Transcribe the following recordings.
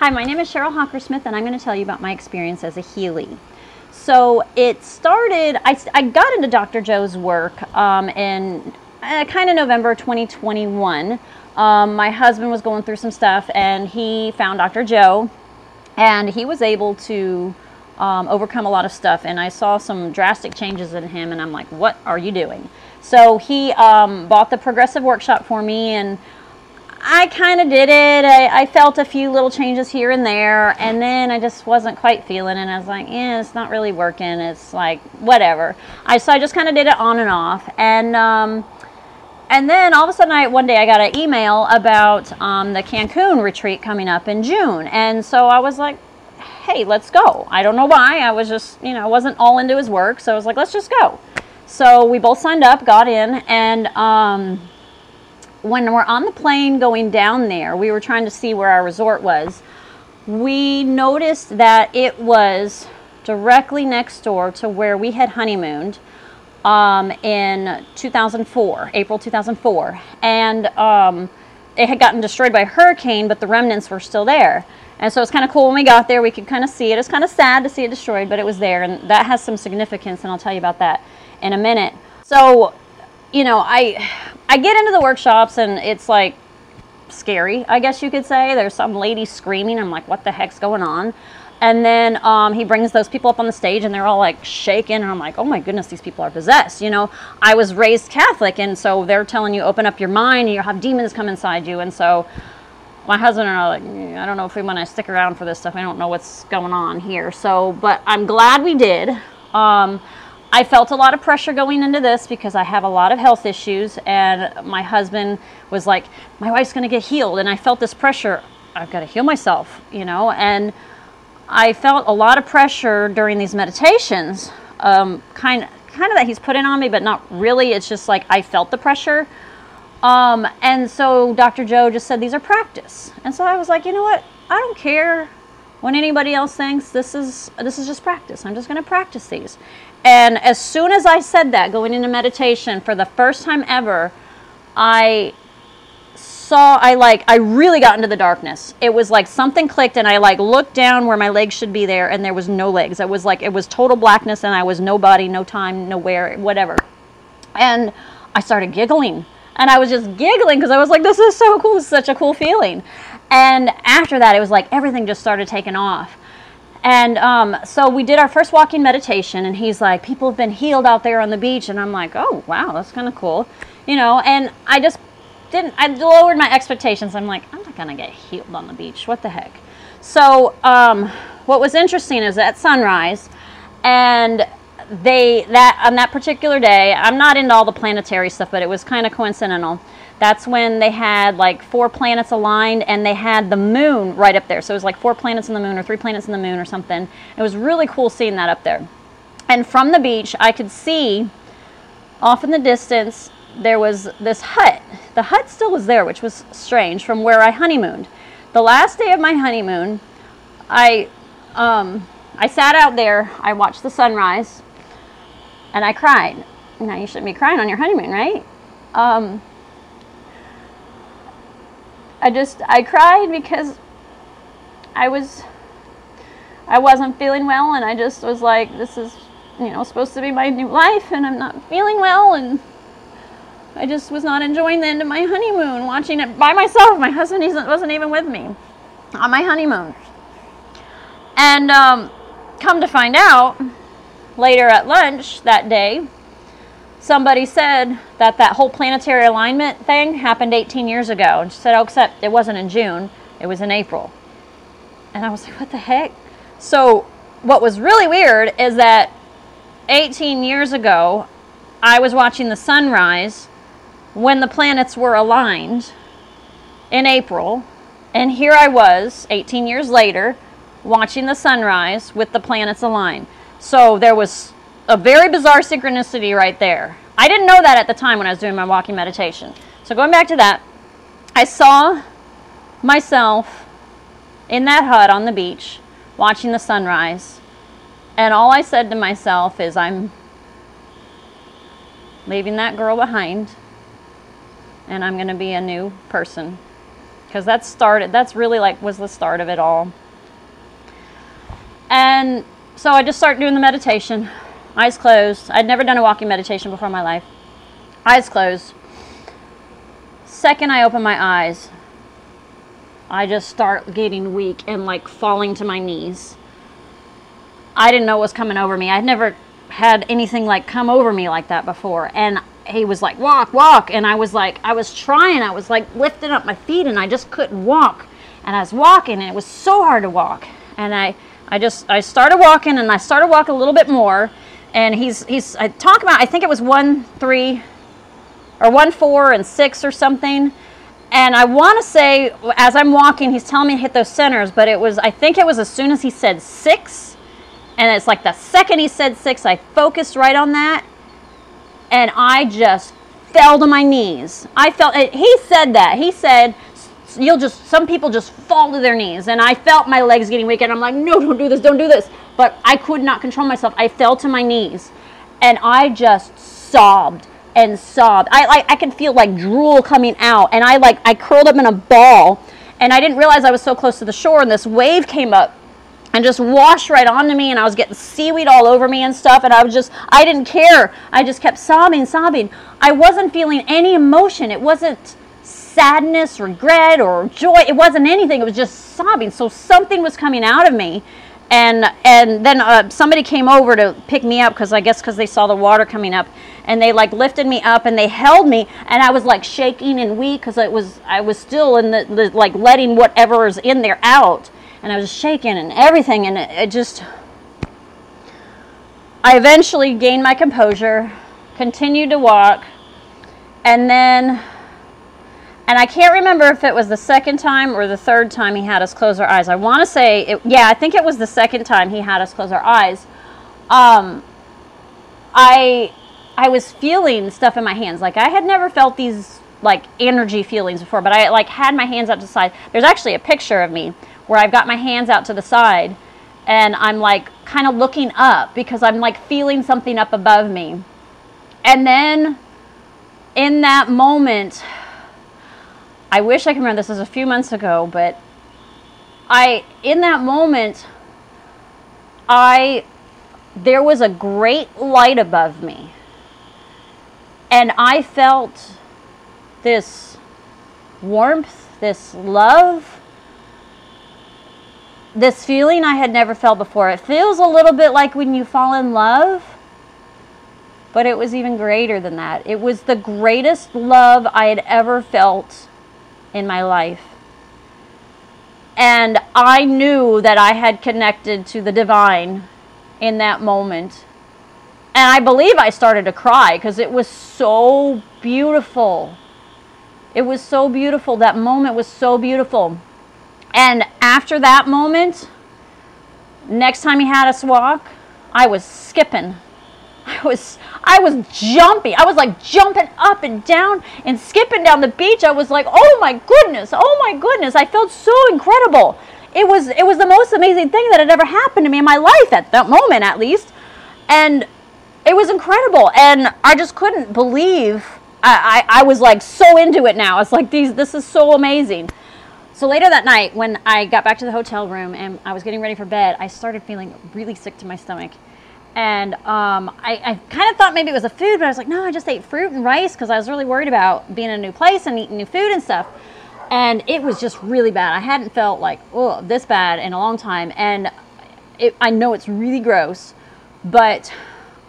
Hi, my name is Cheryl Hockersmith, and I'm going to tell you about my experience as a Healee. So it started, I, I got into Dr. Joe's work um, in uh, kind of November 2021. Um, my husband was going through some stuff, and he found Dr. Joe, and he was able to um, overcome a lot of stuff. And I saw some drastic changes in him, and I'm like, what are you doing? So he um, bought the progressive workshop for me, and I kind of did it. I, I, felt a few little changes here and there, and then I just wasn't quite feeling it. And I was like, yeah, it's not really working. It's like whatever. I so I just kind of did it on and off, and um, and then all of a sudden, I one day I got an email about um, the Cancun retreat coming up in June, and so I was like, hey, let's go. I don't know why. I was just you know I wasn't all into his work, so I was like, let's just go. So we both signed up, got in, and. Um, when we're on the plane going down there, we were trying to see where our resort was. We noticed that it was directly next door to where we had honeymooned um, in 2004, April 2004. And um, it had gotten destroyed by a hurricane, but the remnants were still there. And so it's kind of cool when we got there, we could kind of see it. It's kind of sad to see it destroyed, but it was there. And that has some significance, and I'll tell you about that in a minute. So you know, I I get into the workshops and it's like scary, I guess you could say. There's some lady screaming. I'm like, what the heck's going on? And then um, he brings those people up on the stage and they're all like shaking. And I'm like, oh my goodness, these people are possessed. You know, I was raised Catholic. And so they're telling you, open up your mind and you have demons come inside you. And so my husband and I like, I don't know if we want to stick around for this stuff. I don't know what's going on here. So, but I'm glad we did. Um, I felt a lot of pressure going into this because I have a lot of health issues, and my husband was like, My wife's to get healed. And I felt this pressure. I've got to heal myself, you know? And I felt a lot of pressure during these meditations, um, kind, kind of that he's putting on me, but not really. It's just like I felt the pressure. Um, and so Dr. Joe just said, These are practice. And so I was like, You know what? I don't care when anybody else thinks this is this is just practice. I'm just going to practice these. And as soon as I said that, going into meditation for the first time ever, I saw I like I really got into the darkness. It was like something clicked and I like looked down where my legs should be there and there was no legs. It was like it was total blackness and I was nobody, no time, nowhere, whatever. And I started giggling. And I was just giggling because I was like, this is so cool. This is such a cool feeling. And after that, it was like everything just started taking off. And um, so we did our first walking meditation, and he's like, People have been healed out there on the beach. And I'm like, Oh, wow, that's kind of cool. You know, and I just didn't, I lowered my expectations. I'm like, I'm not going to get healed on the beach. What the heck? So, um, what was interesting is at sunrise, and they, that, on that particular day, I'm not into all the planetary stuff, but it was kind of coincidental that's when they had like four planets aligned and they had the moon right up there. So it was like four planets in the moon or three planets in the moon or something. It was really cool seeing that up there. And from the beach, I could see off in the distance there was this hut. The hut still was there, which was strange from where I honeymooned. The last day of my honeymoon, I um, I sat out there, I watched the sunrise, and I cried. Now you shouldn't be crying on your honeymoon, right? Um, I just I cried because I was I wasn't feeling well and I just was like this is you know supposed to be my new life and I'm not feeling well and I just was not enjoying the end of my honeymoon watching it by myself. My husband wasn't even with me on my honeymoon. And um, come to find out later at lunch that day somebody said that that whole planetary alignment thing happened 18 years ago. And she said, oh, except it wasn't in June, it was in April. And I was like, what the heck? So, what was really weird is that 18 years ago, I was watching the sunrise when the planets were aligned in April. And here I was, 18 years later, watching the sunrise with the planets aligned. So there was a very bizarre synchronicity right there. I didn't know that at the time when I was doing my walking meditation. So going back to that, I saw myself in that hut on the beach watching the sunrise. And all I said to myself is, I'm leaving that girl behind and I'm going to be a new person. because that started that's really like was the start of it all and so i just started doing the meditation eyes closed i'd never done a walking meditation before in my life eyes closed second i open my eyes i just start getting weak and like falling to my knees i didn't know what was coming over me i'd never had anything like come over me like that before and he was like, walk, walk. And I was like, I was trying. I was like lifting up my feet and I just couldn't walk. And I was walking and it was so hard to walk. And I, I just, I started walking and I started walking a little bit more. And he's, he's, I talk about, I think it was one, three, or one, four, and six or something. And I want to say, as I'm walking, he's telling me to hit those centers, but it was, I think it was as soon as he said six. And it's like the second he said six, I focused right on that and I just fell to my knees. I felt he said that. He said you'll just some people just fall to their knees and I felt my legs getting weak and I'm like, "No, don't do this. Don't do this." But I could not control myself. I fell to my knees and I just sobbed and sobbed. I like I could feel like drool coming out and I like I curled up in a ball and I didn't realize I was so close to the shore and this wave came up and just washed right onto me and I was getting seaweed all over me and stuff and I was just I didn't care. I just kept sobbing, sobbing. I wasn't feeling any emotion. It wasn't sadness, regret or joy. It wasn't anything. It was just sobbing. So something was coming out of me. And and then uh, somebody came over to pick me up because I guess because they saw the water coming up, and they like lifted me up and they held me, and I was like shaking and weak because it was I was still in the, the like letting whatever is in there out and I was shaking and everything, and it, it just. I eventually gained my composure, continued to walk, and then. And I can't remember if it was the second time or the third time he had us close our eyes. I want to say, it, yeah, I think it was the second time he had us close our eyes. Um, I I was feeling stuff in my hands. Like I had never felt these like energy feelings before, but I like had my hands out to the side. There's actually a picture of me where I've got my hands out to the side and I'm like kind of looking up because I'm like feeling something up above me. And then in that moment, I wish I could remember this was a few months ago, but I in that moment I there was a great light above me. And I felt this warmth, this love, this feeling I had never felt before. It feels a little bit like when you fall in love, but it was even greater than that. It was the greatest love I had ever felt in my life. And I knew that I had connected to the divine in that moment. And I believe I started to cry because it was so beautiful. It was so beautiful. That moment was so beautiful. And after that moment, next time he had us walk, I was skipping. I was I was jumping. I was like jumping up and down and skipping down the beach. I was like, "Oh my goodness. Oh my goodness. I felt so incredible." It was it was the most amazing thing that had ever happened to me in my life at that moment at least. And it was incredible and I just couldn't believe I, I, I was like so into it now. It's like these this is so amazing. So later that night, when I got back to the hotel room and I was getting ready for bed, I started feeling really sick to my stomach. And um, I, I kind of thought maybe it was a food, but I was like, no, I just ate fruit and rice because I was really worried about being in a new place and eating new food and stuff. And it was just really bad. I hadn't felt like, oh, this bad in a long time. And it, I know it's really gross, but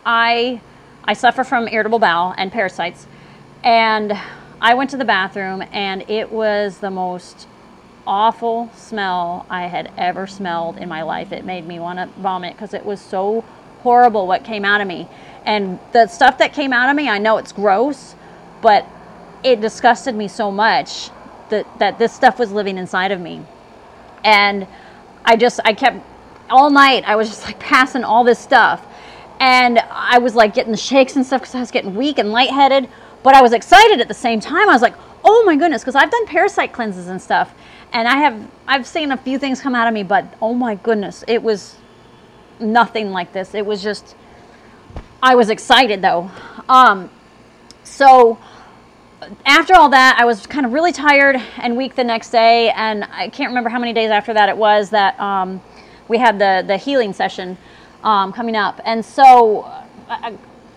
I, I suffer from irritable bowel and parasites. And I went to the bathroom and it was the most awful smell I had ever smelled in my life. It made me want to vomit because it was so horrible what came out of me. And the stuff that came out of me, I know it's gross, but it disgusted me so much that, that this stuff was living inside of me. And I just, I kept, all night, I was just like passing all this stuff. And I was like getting the shakes and stuff because I was getting weak and lightheaded. But I was excited at the same time. I was like, oh my goodness, because I've done parasite cleanses and stuff and I have I've seen a few things come out of me, but oh my goodness, it was nothing like this. It was just I was excited though. Um, so after all that, I was kind of really tired and weak the next day, and I can't remember how many days after that it was that um, we had the the healing session um, coming up. And so, uh,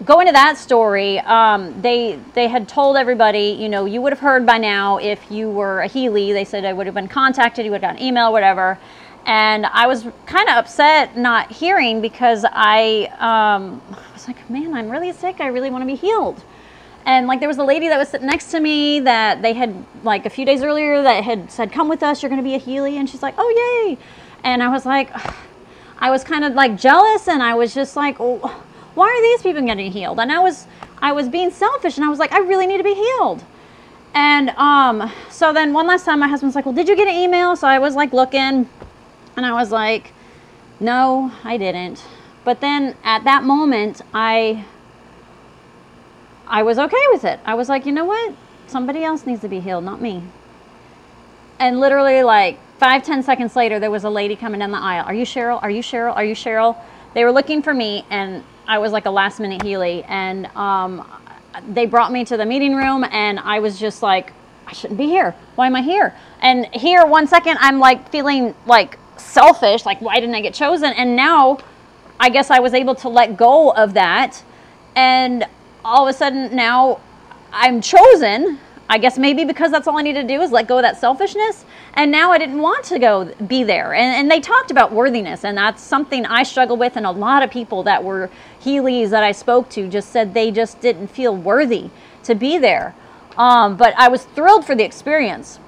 going to that story, um, they they had told everybody, you know, you would have heard by now if you were a Healee. They said I would have been contacted, you would have got an email, whatever. And I was kind of upset not hearing because I um, was like, man, I'm really sick. I really want to be healed. And like there was a lady that was sitting next to me that they had like a few days earlier that had said come with us. You're going to be a healee and she's like oh yay. And i was like i was kind of like jealous and i was just like oh, why are these people getting healed? And i was i was being selfish and i was like i really need to be healed. And um so then one last time my husband's like well did you get an email? So i was like looking and i was like no i didn't but then at that moment i I was okay with it. I was like, you know what? Somebody else needs to be healed, not me. And literally, like five, ten seconds later, there was a lady coming down the aisle. Are you Cheryl? Are you Cheryl? Are you Cheryl? They were looking for me, and I was like a last minute Healee. And um, they brought me to the meeting room, and I was just like, I shouldn't be here. Why am I here? And here, one second, I'm like feeling like selfish, like, why didn't I get chosen? And now, I guess I was able to let go of that. And all of a sudden now I'm chosen. I guess maybe because that's all I need to do is let go of that selfishness. And now I didn't want to go be there. And, and they talked about worthiness, and that's something I struggle with. And a lot of people that were Healees that I spoke to just said they just didn't feel worthy to be there. Um, but I was thrilled for the experience.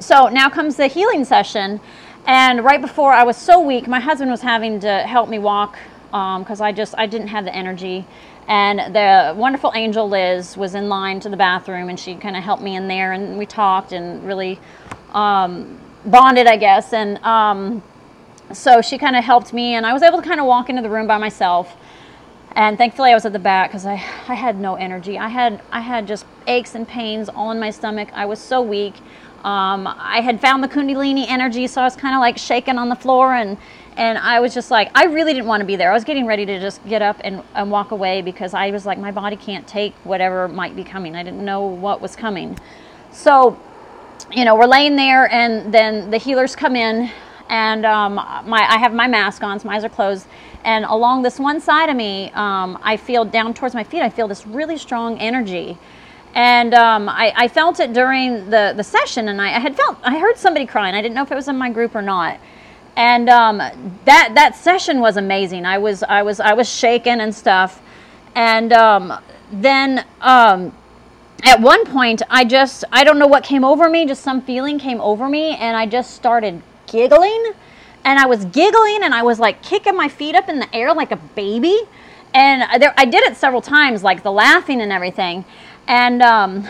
So now comes the healing session. And right before I was so weak, my husband was having to help me walk because um, I just I didn't have the energy. And the wonderful angel Liz was in line to the bathroom, and she kind of helped me in there, and we talked and really um, bonded, I guess. And um, so she kind of helped me, and I was able to kind of walk into the room by myself. And thankfully, I was at the back because I, I had no energy. I had I had just aches and pains all in my stomach. I was so weak. Um, I had found the Kundalini energy, so I was kind of like shaking on the floor and and I was just like, I really didn't want to be there. I was getting ready to just get up and, and walk away because I was like, my body can't take whatever might be coming. I didn't know what was coming. So, you know, we're laying there, and then the healers come in, and um, my I have my mask on, so my eyes are closed. And along this one side of me, um, I feel down towards my feet, I feel this really strong energy. And um, I, I, felt it during the, the session, and I, I had felt, I heard somebody crying. I didn't know if it was in my group or not and um, that that session was amazing. I was I was I was shaken and stuff, and um, then um, at one point I just I don't know what came over me, just some feeling came over me, and I just started giggling, and I was giggling, and I was like kicking my feet up in the air like a baby, and there, I did it several times, like the laughing and everything, and um,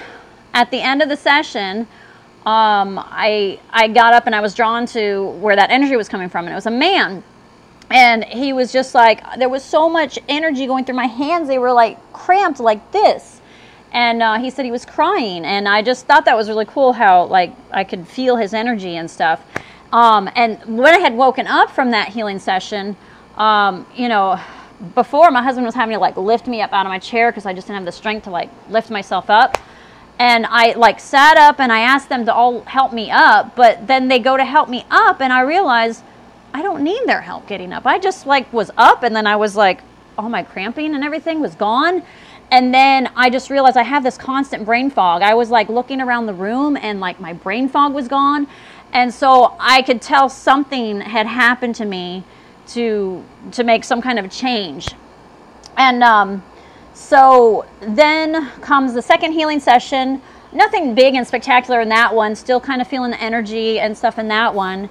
at the end of the session um, I I got up and I was drawn to where that energy was coming from, and it was a man, and he was just like there was so much energy going through my hands; they were like cramped like this, and uh, he said he was crying, and I just thought that was really cool how like I could feel his energy and stuff. Um, and when I had woken up from that healing session, um, you know, before my husband was having to like lift me up out of my chair because I just didn't have the strength to like lift myself up and I like sat up and I asked them to all help me up, but then they go to help me up and I realized I don't need their help getting up. I just like was up and then I was like all my cramping and everything was gone. And then I just realized I have this constant brain fog. I was like looking around the room and like my brain fog was gone. And so I could tell something had happened to me to to make some kind of change. And um so then comes the second healing session. Nothing big and spectacular in that one, still kind of feeling the energy and stuff in that one.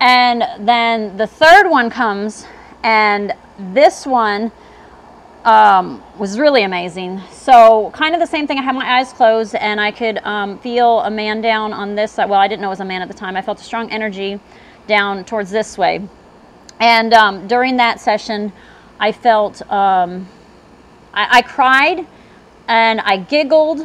And then the third one comes, and this one um, was really amazing. So, kind of the same thing. I had my eyes closed, and I could um, feel a man down on this side. Well, I didn't know it was a man at the time. I felt a strong energy down towards this way. And um, during that session, I felt um, I, I cried and I giggled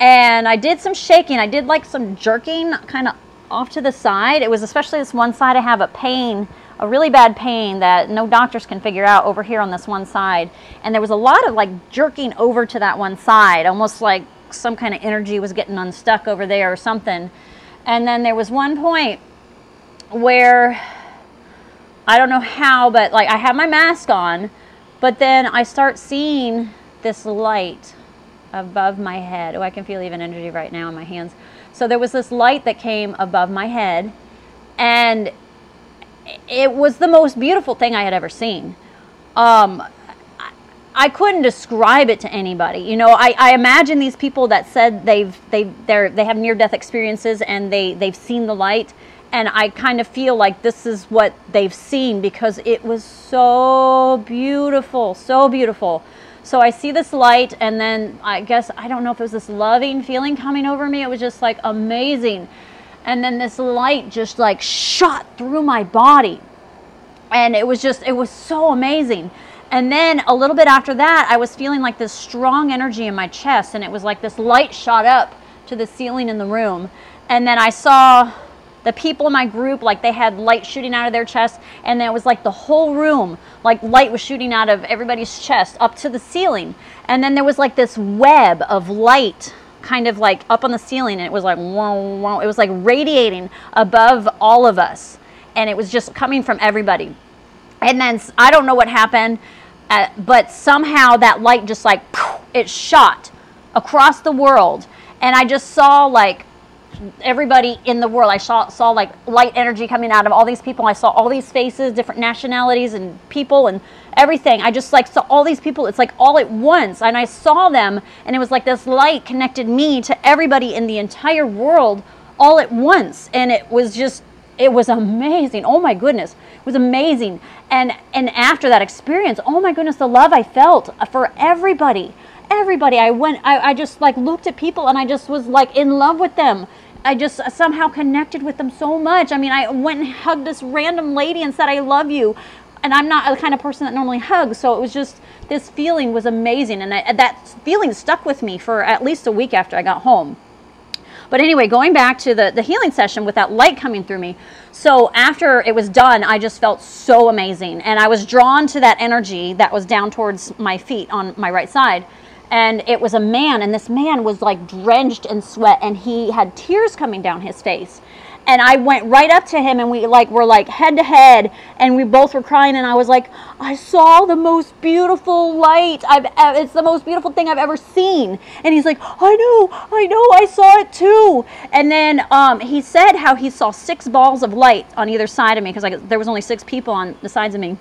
and I did some shaking. I did like some jerking kind of off to the side. It was especially this one side I have a pain, a really bad pain that no doctors can figure out over here on this one side. And there was a lot of like jerking over to that one side, almost like some kind of energy was getting unstuck over there or something. And then there was one point where I don't know how, but like I have my mask on, but then I start seeing this light above my head. Oh, I can feel even energy right now in my hands. So there was this light that came above my head, and it was the most beautiful thing I had ever seen. Um, I couldn't describe it to anybody. You know, I, I imagine these people that said they've they they they have near death experiences and they they've seen the light, and I kind of feel like this is what they've seen because it was so beautiful, so beautiful. So I see this light, and then I guess I don't know if it was this loving feeling coming over me. It was just like amazing. And then this light just like shot through my body. And it was just, it was so amazing. And then a little bit after that, I was feeling like this strong energy in my chest, and it was like this light shot up to the ceiling in the room. And then I saw the people in my group like they had light shooting out of their chest and it was like the whole room like light was shooting out of everybody's chest up to the ceiling and then there was like this web of light kind of like up on the ceiling and it was like it was like radiating above all of us and it was just coming from everybody. And then i don't know what happened uh, but somehow that light just like it shot across the world and i just saw like everybody in the world. I saw saw like light energy coming out of all these people. I saw all these faces, different nationalities and people and everything. I just like saw all these people. It's like all at once, and I saw them, and it was like this light connected me to everybody in the entire world all at once, and it was just it was amazing. Oh my goodness, it was amazing. And and after that experience, oh my goodness, the love I felt for everybody everybody i went I, I just like looked at people and i just was like in love with them I just somehow connected with them so much. I mean, I went and hugged this random lady and said, I love you. And I'm not the kind of person that normally hugs. So it was just, this feeling was amazing. And I, that feeling stuck with me for at least a week after I got home. But anyway, going back to the, the healing session with that light coming through me. So after it was done, I just felt so amazing. And I was drawn to that energy that was down towards my feet on my right side and it was a man and this man was like drenched in sweat and he had tears coming down his face. And I went right up to him and we like were like head to head and we both were crying and I was like I saw the most beautiful light I've it's the most beautiful thing I've ever seen. And he's like I know I know I saw it too. And then um, he said how he saw six balls of light on either side of me because like there was only six people on the sides of me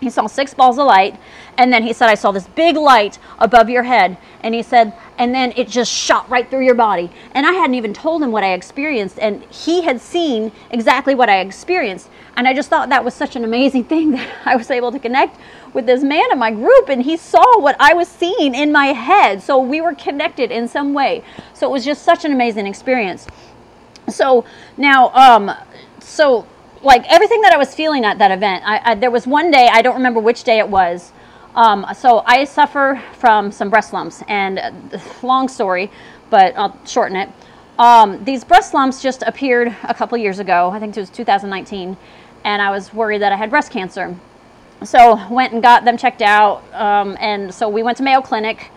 he saw six balls of light and then he said i saw this big light above your head. And he said and then it just shot right through your body. And i hadn't even told him what i experienced and he had seen exactly what i experienced. And i just thought that was such an amazing thing that i was able to connect with this man in my group and he saw what i was seeing in my head. So we were connected in some way. So it was just such an amazing experience. So now um so like everything that I was feeling at that event. I, I, there was one day I don't remember which day it was. Um, so I suffer from some breast lumps, and uh, long story, but I'll shorten it. Um, these breast lumps just appeared a couple years ago. I think it was 2019, and I was worried that I had breast cancer. So went and got them checked out, um, and so we went to Mayo Clinic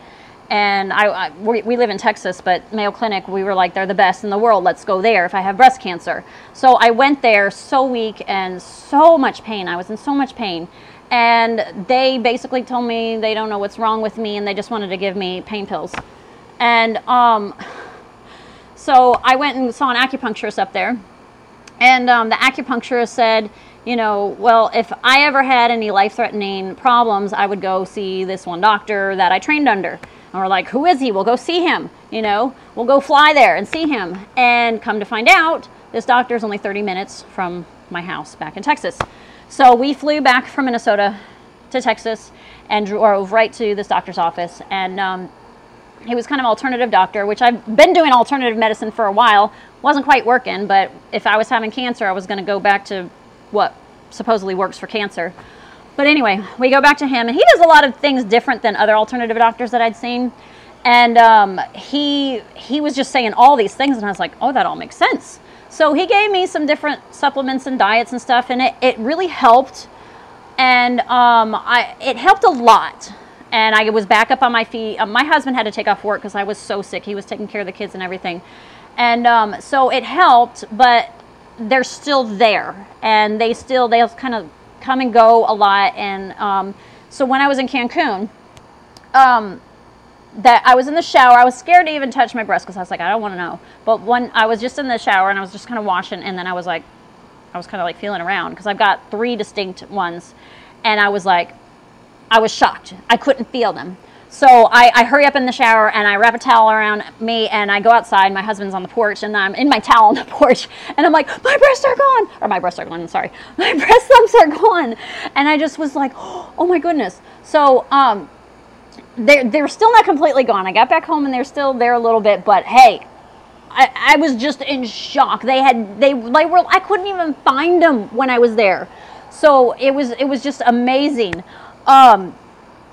and I, I we, we, live in Texas, but Mayo Clinic, we were like, they're the best in the world. Let's go there if I have breast cancer. So I went there so weak and so much pain. I was in so much pain. And they basically told me they don't know what's wrong with me and they just wanted to give me pain pills. And um, so I went and saw an acupuncturist up there. And um, the acupuncturist said, you know, well, if I ever had any life threatening problems, I would go see this one doctor that I trained under. And we're like, who is he? We'll go see him. You know, we'll go fly there and see him. And come to find out, this doctor is only 30 minutes from my house back in Texas. So we flew back from Minnesota to Texas and drove right to this doctor's office. And um, he was kind of alternative doctor, which I've been doing alternative medicine for a while. Wasn't quite working, but if I was having cancer, I was going to go back to what supposedly works for cancer. But anyway, we go back to him, and he does a lot of things different than other alternative doctors that I'd seen. And um, he he was just saying all these things, and I was like, oh, that all makes sense. So he gave me some different supplements and diets and stuff, and it, it really helped. And um, I it helped a lot. and I was back up on my feet. Um, my husband had to take off work because I was so sick. He was taking care of the kids and everything. And um, so it helped, but they're still there. And they still, they kind of come and go a lot. And um, so when I was in Cancun, um, that I was in the shower. I was scared to even touch my breast because I was like, I don't want to know. But when I was just in the shower and I was just kind of washing, and then I was like, I was kind of like feeling around because I've got three distinct ones, and I was like, I was shocked. I couldn't feel them. So I, I, hurry up in the shower and I wrap a towel around me and I go outside. My husband's on the porch and I'm in my towel on the porch and I'm like, my breasts are gone. Or my breasts are gone, sorry. My breast lumps are gone. And I just was like, oh my goodness. So um, they're, they're still not completely gone. I got back home and they're still there a little bit, but hey, I, I was just in shock. They had, they, they were, I couldn't even find them when I was there. So it was, it was just amazing. Um,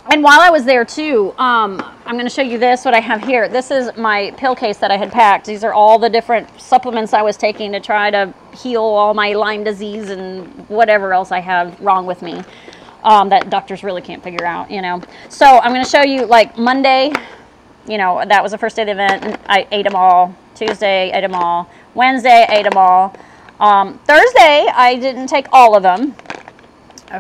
and while I was there too, um, I'm going to show you this, what I have here. This is my pill case that I had packed. These are all the different supplements I was taking to try to heal all my Lyme disease and whatever else I have wrong with me um, that doctors really can't figure out, you know. So I'm going to show you like Monday, you know, that was the first day of the event. I ate them all. Tuesday, ate them all. Wednesday, ate them all. Um, Thursday, I didn't take all of them.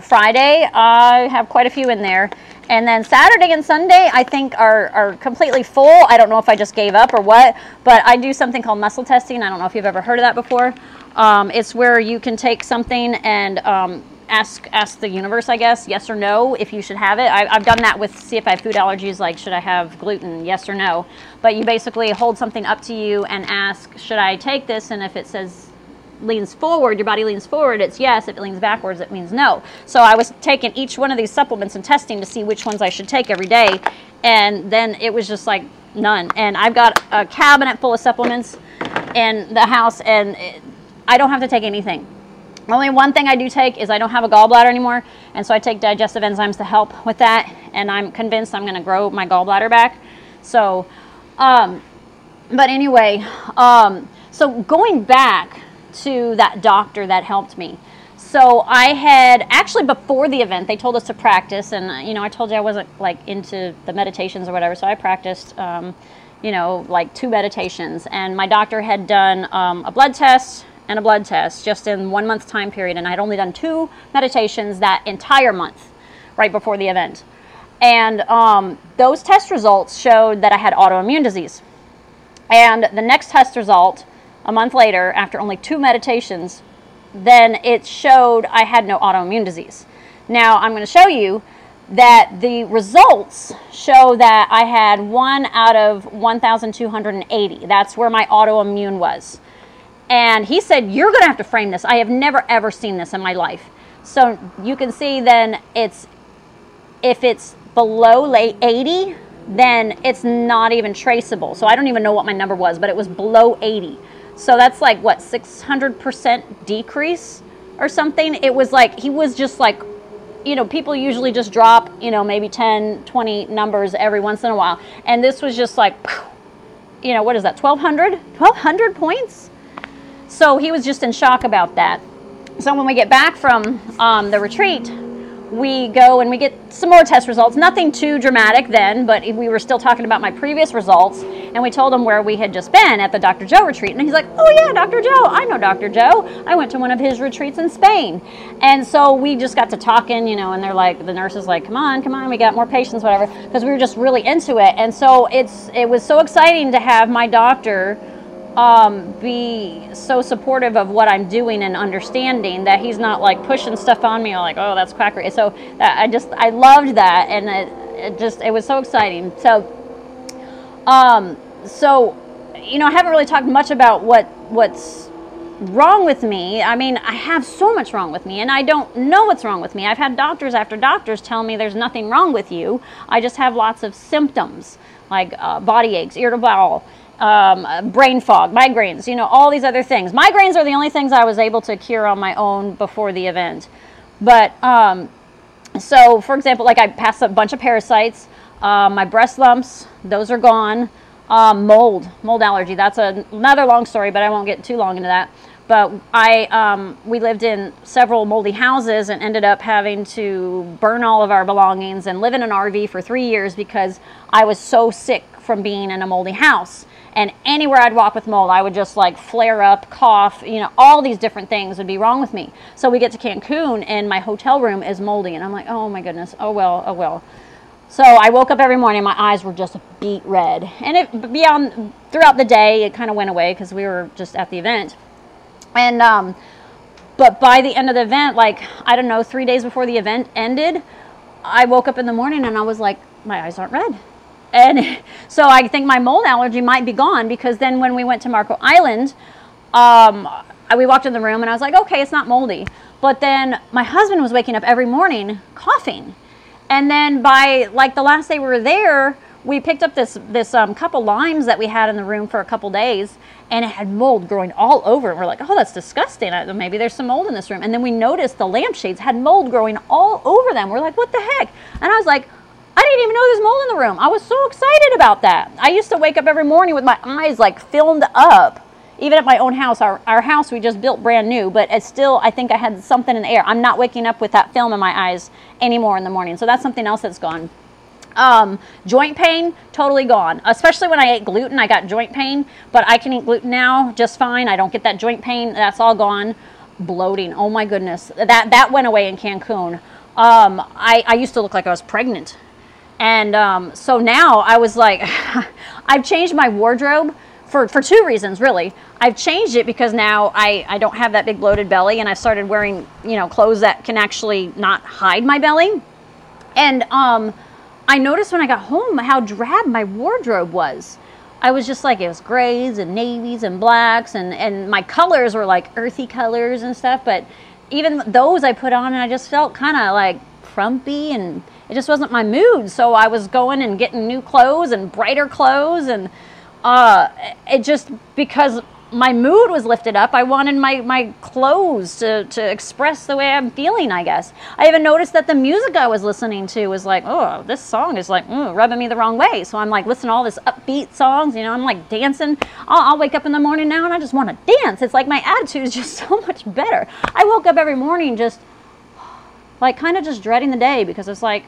Friday, I have quite a few in there. And then Saturday and Sunday, I think, are, are completely full. I don't know if I just gave up or what, but I do something called muscle testing. I don't know if you've ever heard of that before. Um, it's where you can take something and um, ask ask the universe, I guess, yes or no, if you should have it. I, have done that with see if I have food allergies, like should I have gluten, yes or no. But you basically hold something up to you and ask, should I take this? And if it says leans forward, your body leans forward, it's yes. If it leans backwards, it means no. So I was taking each one of these supplements and testing to see which ones I should take every day. And then it was just like none. And I've got a cabinet full of supplements in the house, and it, I don't have to take anything. Only one thing I do take is I don't have a gallbladder anymore, and so I take digestive enzymes to help with that. And I'm convinced I'm going to grow my gallbladder back. So, um, but anyway, um, so going back to that doctor that helped me. So I had actually before the event, they told us to practice, and you know, I told you I wasn't like into the meditations or whatever, so I practiced. Um, you know, like two meditations, and my doctor had done um, a blood test and a blood test just in one month time period. And I had only done two meditations that entire month right before the event. And um, those test results showed that I had autoimmune disease. And the next test result, a month later, after only two meditations, then it showed I had no autoimmune disease. Now, I'm going to show you that the results show that I had one out of 1,280. That's where my autoimmune was. And he said, You're going to have to frame this. I have never, ever seen this in my life. So you can see then it's, if it's below late 80, then it's not even traceable. So I don't even know what my number was, but it was below 80. So that's like what, 600% decrease or something? It was like, he was just like, you know, people usually just drop, you know, maybe 10, 20 numbers every once in a while. And this was just like, you know, what is that, 1,200? 1,200 points? So he was just in shock about that. So when we get back from um, the retreat, we go and we get some more test results. Nothing too dramatic then, but we were still talking about my previous results. And we told him where we had just been at the Dr. Joe retreat. And he's like, Oh, yeah, Dr. Joe. I know Dr. Joe. I went to one of his retreats in Spain. And so we just got to talking, you know, and they're like, the nurse is like, Come on, come on, we got more patients, whatever, because we were just really into it. And so it's it was so exciting to have my doctor um, be so supportive of what I'm doing and understanding that he's not like pushing stuff on me or like, oh, that's quackery. So I just, I loved that. And it, it just, it was so exciting. So, um, so, you know, I haven't really talked much about what, what's wrong with me. I mean, I have so much wrong with me, and I don't know what's wrong with me. I've had doctors after doctors tell me there's nothing wrong with you. I just have lots of symptoms like uh, body aches, irritable bowel, um, brain fog, migraines, you know, all these other things. Migraines are the only things I was able to cure on my own before the event. But um, so, for example, like I passed a bunch of parasites. Uh, my breast lumps, those are gone. Um, mold, mold allergy. That's a, another long story, but I won't get too long into that. but I um, we lived in several moldy houses and ended up having to burn all of our belongings and live in an RV for three years because I was so sick from being in a moldy house. And anywhere I'd walk with mold, I would just like flare up, cough, you know, all these different things would be wrong with me. So we get to Cancun and my hotel room is moldy. And I'm like, oh my goodness, oh well, oh well. So I woke up every morning, my eyes were just beet red. And it beyond throughout the day, it kind of went away because we were just at the event. And um, but by the end of the event, like I don't know, three days before the event ended, I woke up in the morning and I was like, my eyes aren't red. And so I think my mold allergy might be gone because then when we went to Marco Island, um, we walked in the room and I was like, okay, it's not moldy. But then my husband was waking up every morning coughing. And then by like the last day we were there, we picked up this this um, couple limes that we had in the room for a couple days, and it had mold growing all over. And we're like, oh, that's disgusting. Maybe there's some mold in this room. And then we noticed the lampshades had mold growing all over them. We're like, what the heck? And I was like, I didn't even know there's mold in the room. I was so excited about that. I used to wake up every morning with my eyes like filmed up. Even at my own house, our, our house we just built brand new, but it's still, I think I had something in the air. I'm not waking up with that film in my eyes anymore in the morning. So that's something else that's gone. Um, joint pain, totally gone. Especially when I ate gluten, I got joint pain, but I can eat gluten now just fine. I don't get that joint pain. That's all gone. Bloating, oh my goodness. That, that went away in Cancun. Um, I, I used to look like I was pregnant. And um, so now I was like, I've changed my wardrobe for, for two reasons, really. I've changed it because now I, I don't have that big bloated belly and I've started wearing, you know, clothes that can actually not hide my belly. And um, I noticed when I got home how drab my wardrobe was. I was just like, it was grays and navies and blacks, and, and my colors were like earthy colors and stuff. But even those I put on, and I just felt kind of like frumpy, and it just wasn't my mood. So I was going and getting new clothes and brighter clothes, and uh, it just because my mood was lifted up. I wanted my, my clothes to, to express the way I'm feeling, I guess. I even noticed that the music I was listening to was like, oh, this song is like mm, rubbing me the wrong way. So I'm like listening to all this upbeat songs, you know, I'm like dancing. I'll, I'll wake up in the morning now and I just want to dance. It's like my attitude is just so much better. I woke up every morning just like kind of just dreading the day because it's like,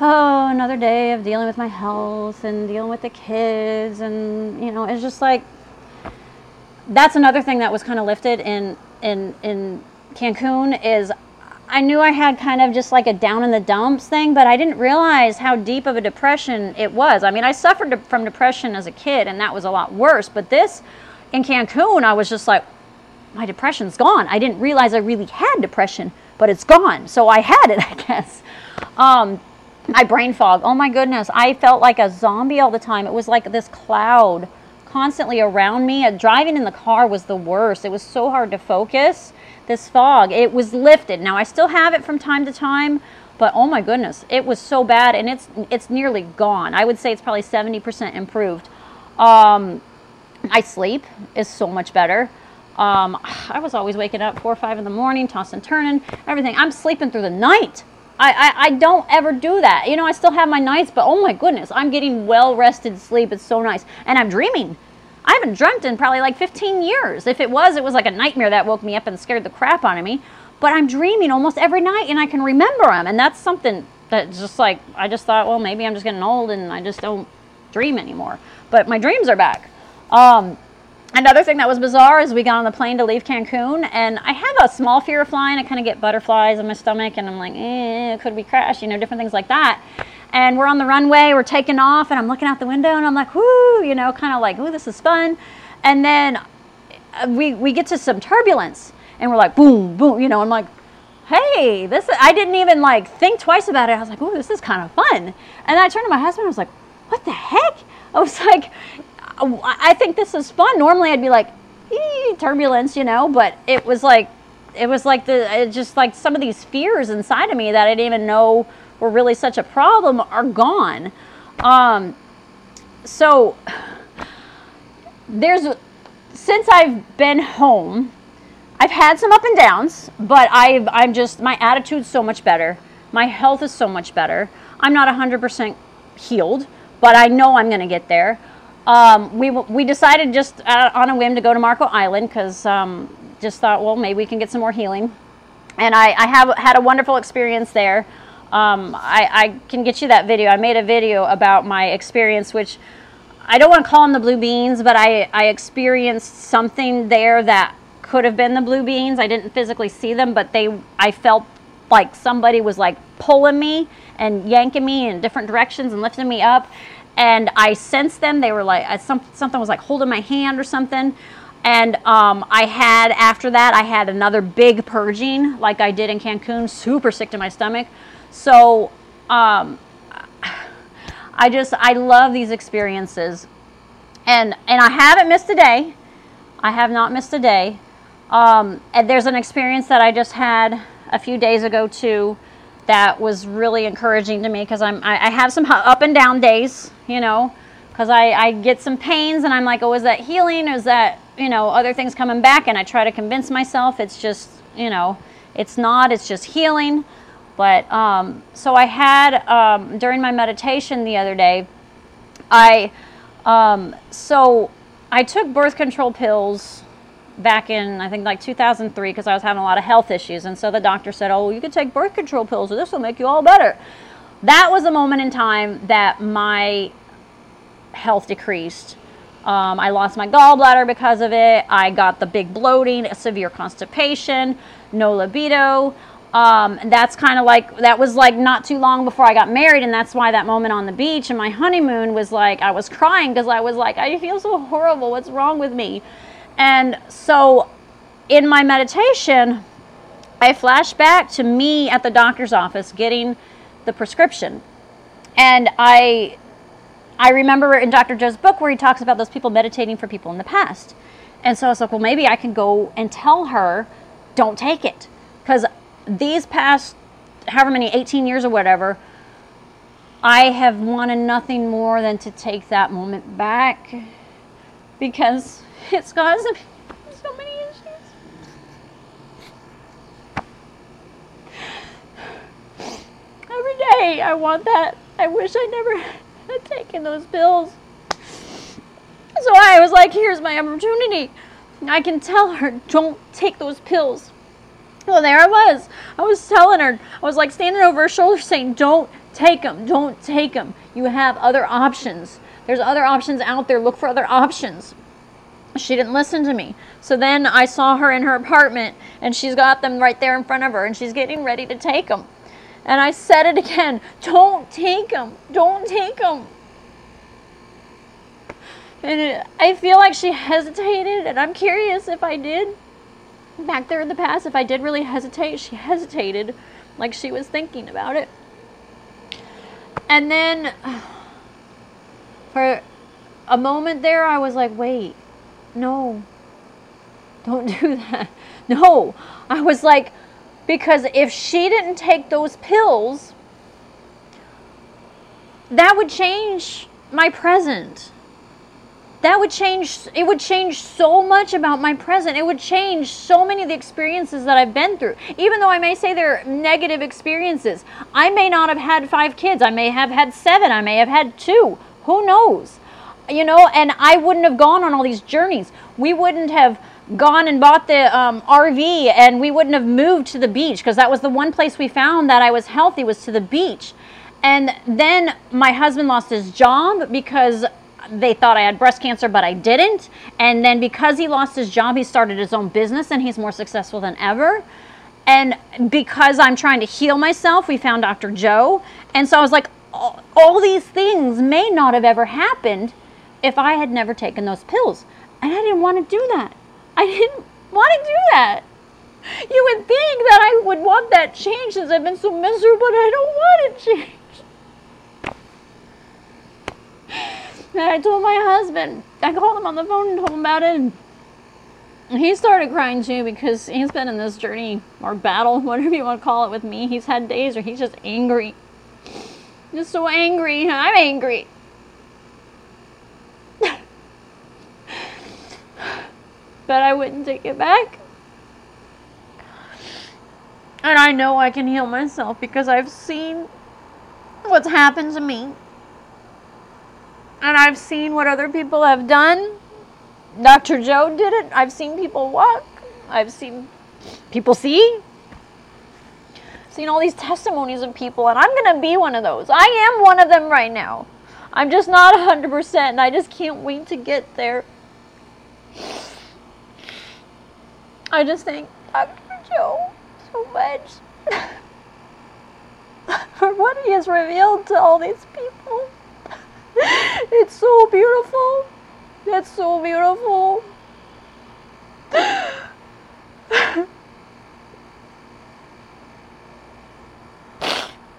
oh, another day of dealing with my health and dealing with the kids. And, you know, it's just like, that's another thing that was kind of lifted in in in Cancun is I knew I had kind of just like a down in the dumps thing, but I didn't realize how deep of a depression it was. I mean, I suffered from depression as a kid, and that was a lot worse. But this in Cancun, I was just like, my depression's gone. I didn't realize I really had depression, but it's gone. So I had it, I guess. Um, my brain fog. Oh my goodness, I felt like a zombie all the time. It was like this cloud constantly around me. Uh, driving in the car was the worst. It was so hard to focus. This fog, it was lifted. Now I still have it from time to time, but oh my goodness, it was so bad, and it's it's nearly gone. I would say it's probably seventy percent improved. Um, my sleep is so much better. Um, I was always waking up four or five in the morning, tossing, and turning, everything. I'm sleeping through the night. I, I, I, don't ever do that. You know, I still have my nights, but oh my goodness, I'm getting well rested sleep. It's so nice. And I'm dreaming. I haven't dreamt in probably like 15 years. If it was, it was like a nightmare that woke me up and scared the crap out of me. But I'm dreaming almost every night and I can remember them. And that's something that just like, I just thought, well, maybe I'm just getting old and I just don't dream anymore. But my dreams are back. Um, Another thing that was bizarre is we got on the plane to leave Cancun, and I have a small fear of flying. I kind of get butterflies in my stomach, and I'm like, eh, could we crash? You know, different things like that. And we're on the runway, we're taking off, and I'm looking out the window, and I'm like, whoo, you know, kind of like, ooh, this is fun. And then uh, we, we get to some turbulence, and we're like, boom, boom, you know, I'm like, hey, this is, I didn't even like think twice about it. I was like, ooh, this is kind of fun. And I turned to my husband, I was like, what the heck? I was like, I think this is fun. Normally I'd be like, turbulence, you know, but it was like, it was like the, it just like some of these fears inside of me that I didn't even know were really such a problem are gone. Um, so there's, since I've been home, I've had some up and downs, but I've, I'm just, my attitude's so much better. My health is so much better. I'm not 100% healed, but I know I'm going to get there. Um, we we decided just uh, on a whim to go to Marco Island because um, just thought, well, maybe we can get some more healing. And I, I have had a wonderful experience there. Um, I, I can get you that video. I made a video about my experience, which I don't want to call them the blue beings, but I, I experienced something there that could have been the blue beings. I didn't physically see them, but they I felt like somebody was like pulling me and yanking me in different directions and lifting me up. And I sensed them. They were like some, something was like holding my hand or something. And um, I had after that I had another big purging like I did in Cancun. Super sick to my stomach. So um, I just I love these experiences, and and I haven't missed a day. I have not missed a day. Um, and there's an experience that I just had a few days ago too that was really encouraging to me because I'm I, I, have some up and down days, you know, because I, I get some pains and I'm like, oh, is that healing? Is that you know other things coming back? And I try to convince myself it's just you know it's not. It's just healing. But um, so I had um, during my meditation the other day, I um, so I took birth control pills back in I think like 2003 because I was having a lot of health issues, and so the doctor said, "Oh, you could take birth control pills, or this will make you all better." That was a moment in time that my health decreased. Um, I lost my gallbladder because of it. I got the big bloating, severe constipation, no libido. Um, that's kind of like that was like not too long before I got married, and that's why that moment on the beach and my honeymoon was like I was crying because I was like I feel so horrible. What's wrong with me? And so in my meditation, I flash back to me at the doctor's office getting the prescription. And I I remember in Dr. Joe's book where he talks about those people meditating for people in the past. And so I was like, well, maybe I can go and tell her, don't take it. Because these past, however many, 18 years or whatever, I have wanted nothing more than to take that moment back because it's caused me so many issues. Every day I want that. I wish I never had taken those pills. So I was like, here's my opportunity. I can tell her, don't take those pills. Well, there I was. I was telling her, I was like standing over her shoulder saying, don't take them, don't take them. You have other options. There's other options out there. Look for other options. She didn't listen to me. So then I saw her in her apartment and she's got them right there in front of her and she's getting ready to take them. And I said it again don't take them. Don't take them. And it, I feel like she hesitated, and I'm curious if I did back there in the past, if I did really hesitate, she hesitated like she was thinking about it. And then for a moment there, I was like, wait, no, don't do that. No, I was like, because if she didn't take those pills, that would change my present. That would change, it would change so much about my present. It would change so many of the experiences that I've been through. Even though I may say they're negative experiences, I may not have had five kids. I may have had seven. I may have had two. Who knows? You know, and I wouldn't have gone on all these journeys. We wouldn't have gone and bought the um, RV and we wouldn't have moved to the beach because that was the one place we found that I was healthy was to the beach. And then my husband lost his job because they thought I had breast cancer, but I didn't. And then because he lost his job, he started his own business and he's more successful than ever. And because I'm trying to heal myself, we found Dr. Joe. And so I was like, all, all these things may not have ever happened if I had never taken those pills. And I didn't want to do that. I didn't want to do that. You would think that I would want that change since I've been so miserable, but I don't want it change. And I told my husband, I called him on the phone and told him about it. And he started crying too because he's been in this journey or battle, whatever you want to call it, with me. He's had days where he's just angry. Just so angry. I'm angry. But I wouldn't take it back. And I know I can heal myself because I've seen what's happened to me. And I've seen what other people have done. Dr. Joe did it. I've seen people walk. I've seen people see. Seen all these testimonies of people, and I'm going to be one of those. I am one of them right now. I'm just not 100%, and I just can't wait to get there. I just thank Dr. Joe so much for what he has revealed to all these people. it's so beautiful. That's so beautiful.